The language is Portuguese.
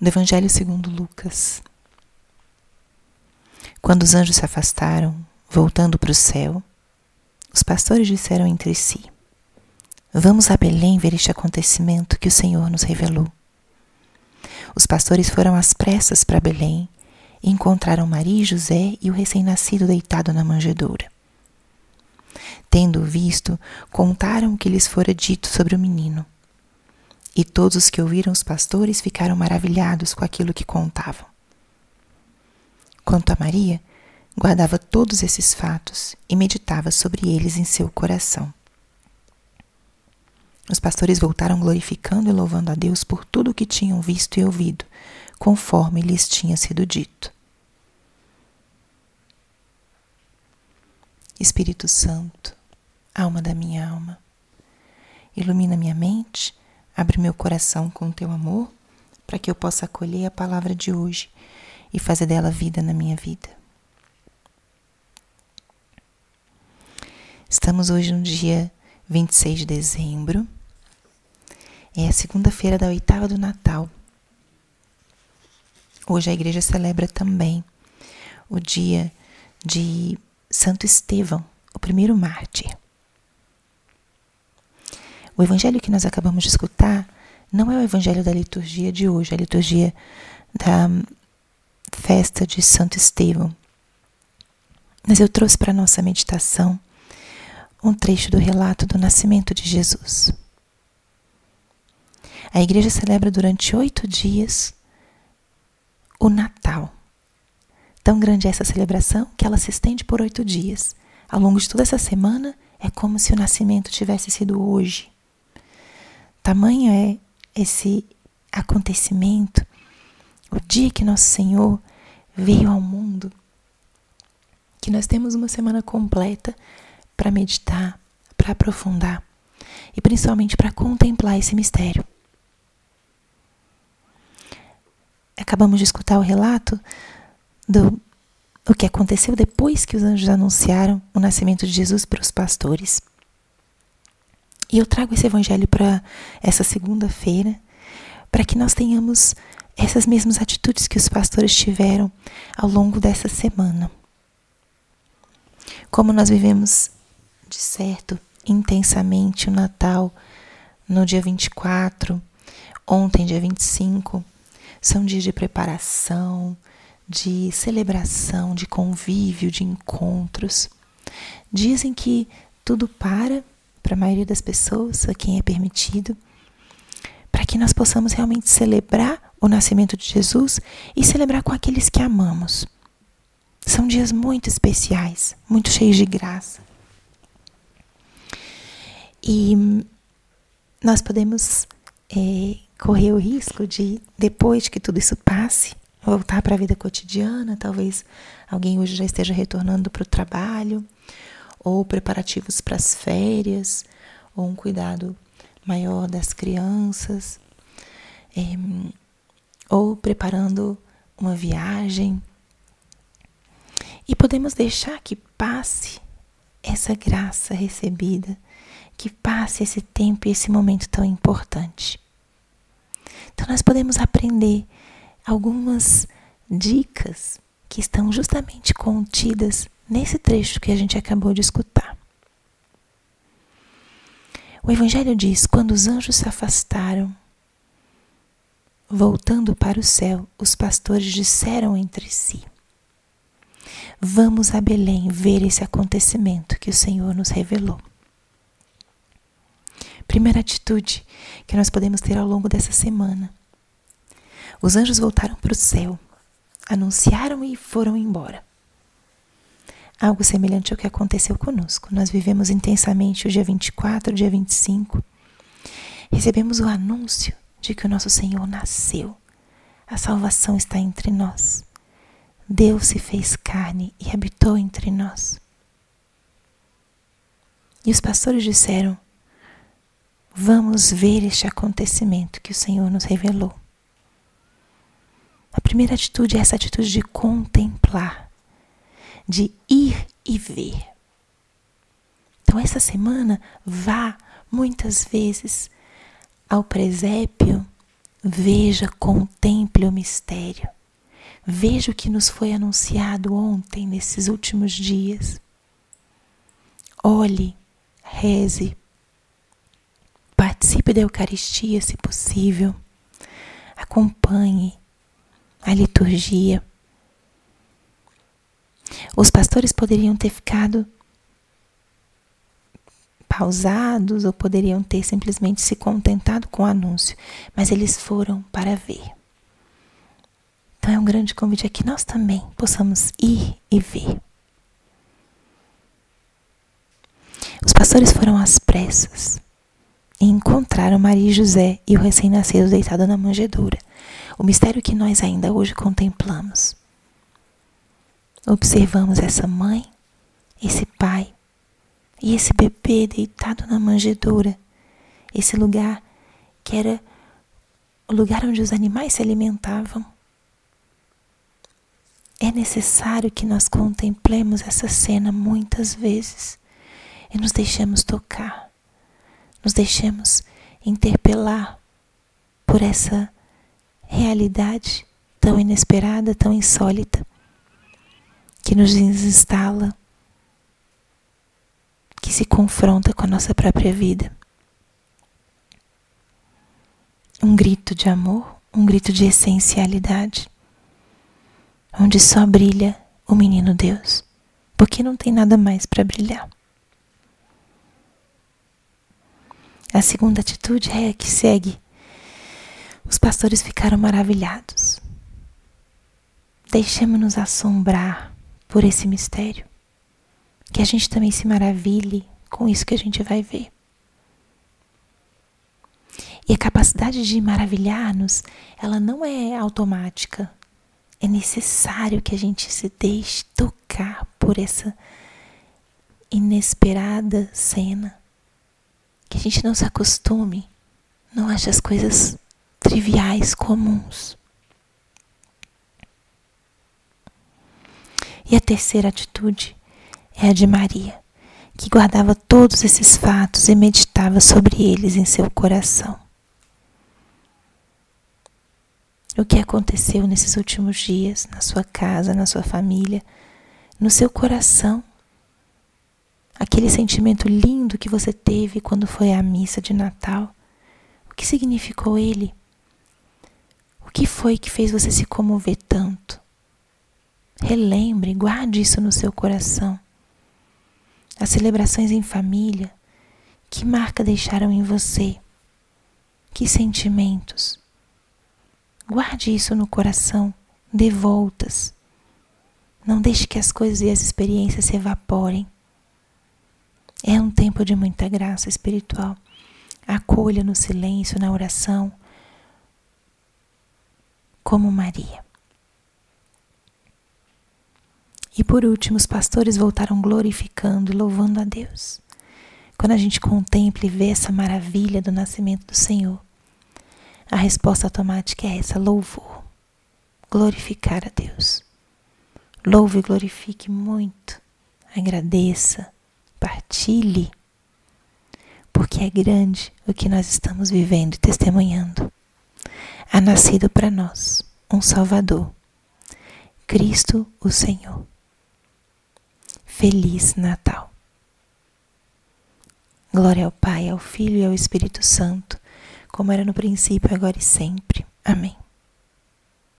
do Evangelho segundo Lucas. Quando os anjos se afastaram, voltando para o céu, os pastores disseram entre si: Vamos a Belém ver este acontecimento que o Senhor nos revelou. Os pastores foram às pressas para Belém e encontraram Maria e José e o recém-nascido deitado na manjedoura. Tendo visto, contaram o que lhes fora dito sobre o menino. E todos os que ouviram os pastores ficaram maravilhados com aquilo que contavam. Quanto a Maria, guardava todos esses fatos e meditava sobre eles em seu coração. Os pastores voltaram glorificando e louvando a Deus por tudo o que tinham visto e ouvido, conforme lhes tinha sido dito. Espírito Santo, alma da minha alma, ilumina minha mente Abre meu coração com teu amor para que eu possa acolher a palavra de hoje e fazer dela vida na minha vida. Estamos hoje no dia 26 de dezembro. É a segunda-feira da oitava do Natal. Hoje a igreja celebra também o dia de Santo Estevão, o primeiro mártir. O evangelho que nós acabamos de escutar não é o evangelho da liturgia de hoje, é a liturgia da festa de Santo Estevão. Mas eu trouxe para a nossa meditação um trecho do relato do nascimento de Jesus. A igreja celebra durante oito dias o Natal. Tão grande é essa celebração que ela se estende por oito dias. Ao longo de toda essa semana, é como se o nascimento tivesse sido hoje. Tamanho é esse acontecimento, o dia que nosso Senhor veio ao mundo, que nós temos uma semana completa para meditar, para aprofundar e principalmente para contemplar esse mistério. Acabamos de escutar o relato do o que aconteceu depois que os anjos anunciaram o nascimento de Jesus para os pastores. E eu trago esse evangelho para essa segunda-feira, para que nós tenhamos essas mesmas atitudes que os pastores tiveram ao longo dessa semana. Como nós vivemos, de certo, intensamente o Natal no dia 24, ontem, dia 25, são dias de preparação, de celebração, de convívio, de encontros. Dizem que tudo para para a maioria das pessoas, a quem é permitido, para que nós possamos realmente celebrar o nascimento de Jesus e celebrar com aqueles que amamos. São dias muito especiais, muito cheios de graça. E nós podemos é, correr o risco de, depois que tudo isso passe, voltar para a vida cotidiana. Talvez alguém hoje já esteja retornando para o trabalho, ou preparativos para as férias, ou um cuidado maior das crianças, é, ou preparando uma viagem. E podemos deixar que passe essa graça recebida, que passe esse tempo e esse momento tão importante. Então, nós podemos aprender algumas dicas que estão justamente contidas nesse trecho que a gente acabou de escutar. O Evangelho diz: quando os anjos se afastaram, voltando para o céu, os pastores disseram entre si: Vamos a Belém ver esse acontecimento que o Senhor nos revelou. Primeira atitude que nós podemos ter ao longo dessa semana. Os anjos voltaram para o céu, anunciaram e foram embora. Algo semelhante ao que aconteceu conosco. Nós vivemos intensamente o dia 24, o dia 25. Recebemos o anúncio de que o nosso Senhor nasceu. A salvação está entre nós. Deus se fez carne e habitou entre nós. E os pastores disseram: Vamos ver este acontecimento que o Senhor nos revelou. A primeira atitude é essa atitude de contemplar de e ver. Então, essa semana, vá muitas vezes ao presépio Veja, contemple o mistério. Veja o que nos foi anunciado ontem, nesses últimos dias. Olhe, reze, participe da Eucaristia, se possível. Acompanhe a liturgia. Os pastores poderiam ter ficado pausados ou poderiam ter simplesmente se contentado com o anúncio, mas eles foram para ver. Então é um grande convite a que nós também possamos ir e ver. Os pastores foram às pressas e encontraram Maria e José e o recém-nascido deitado na manjedoura, o mistério que nós ainda hoje contemplamos. Observamos essa mãe, esse pai e esse bebê deitado na manjedoura, esse lugar que era o lugar onde os animais se alimentavam. É necessário que nós contemplemos essa cena muitas vezes e nos deixemos tocar, nos deixemos interpelar por essa realidade tão inesperada, tão insólita, que nos instala que se confronta com a nossa própria vida. Um grito de amor, um grito de essencialidade, onde só brilha o menino Deus, porque não tem nada mais para brilhar. A segunda atitude é a que segue. Os pastores ficaram maravilhados. Deixemos-nos assombrar por esse mistério que a gente também se maravilhe com isso que a gente vai ver. E a capacidade de maravilhar-nos, ela não é automática. É necessário que a gente se deixe tocar por essa inesperada cena. Que a gente não se acostume, não ache as coisas triviais, comuns. E a terceira atitude é a de Maria, que guardava todos esses fatos e meditava sobre eles em seu coração. O que aconteceu nesses últimos dias, na sua casa, na sua família, no seu coração? Aquele sentimento lindo que você teve quando foi à missa de Natal? O que significou ele? O que foi que fez você se comover tanto? Relembre, guarde isso no seu coração as celebrações em família, que marca deixaram em você? Que sentimentos? Guarde isso no coração, dê voltas. Não deixe que as coisas e as experiências se evaporem. É um tempo de muita graça espiritual. Acolha no silêncio, na oração, como Maria. E por último, os pastores voltaram glorificando e louvando a Deus. Quando a gente contempla e vê essa maravilha do nascimento do Senhor, a resposta automática é essa: louvor. Glorificar a Deus. Louve e glorifique muito. Agradeça. Partilhe. Porque é grande o que nós estamos vivendo e testemunhando. Há nascido para nós um Salvador, Cristo o Senhor. Feliz Natal. Glória ao Pai, ao Filho e ao Espírito Santo, como era no princípio, agora e sempre. Amém.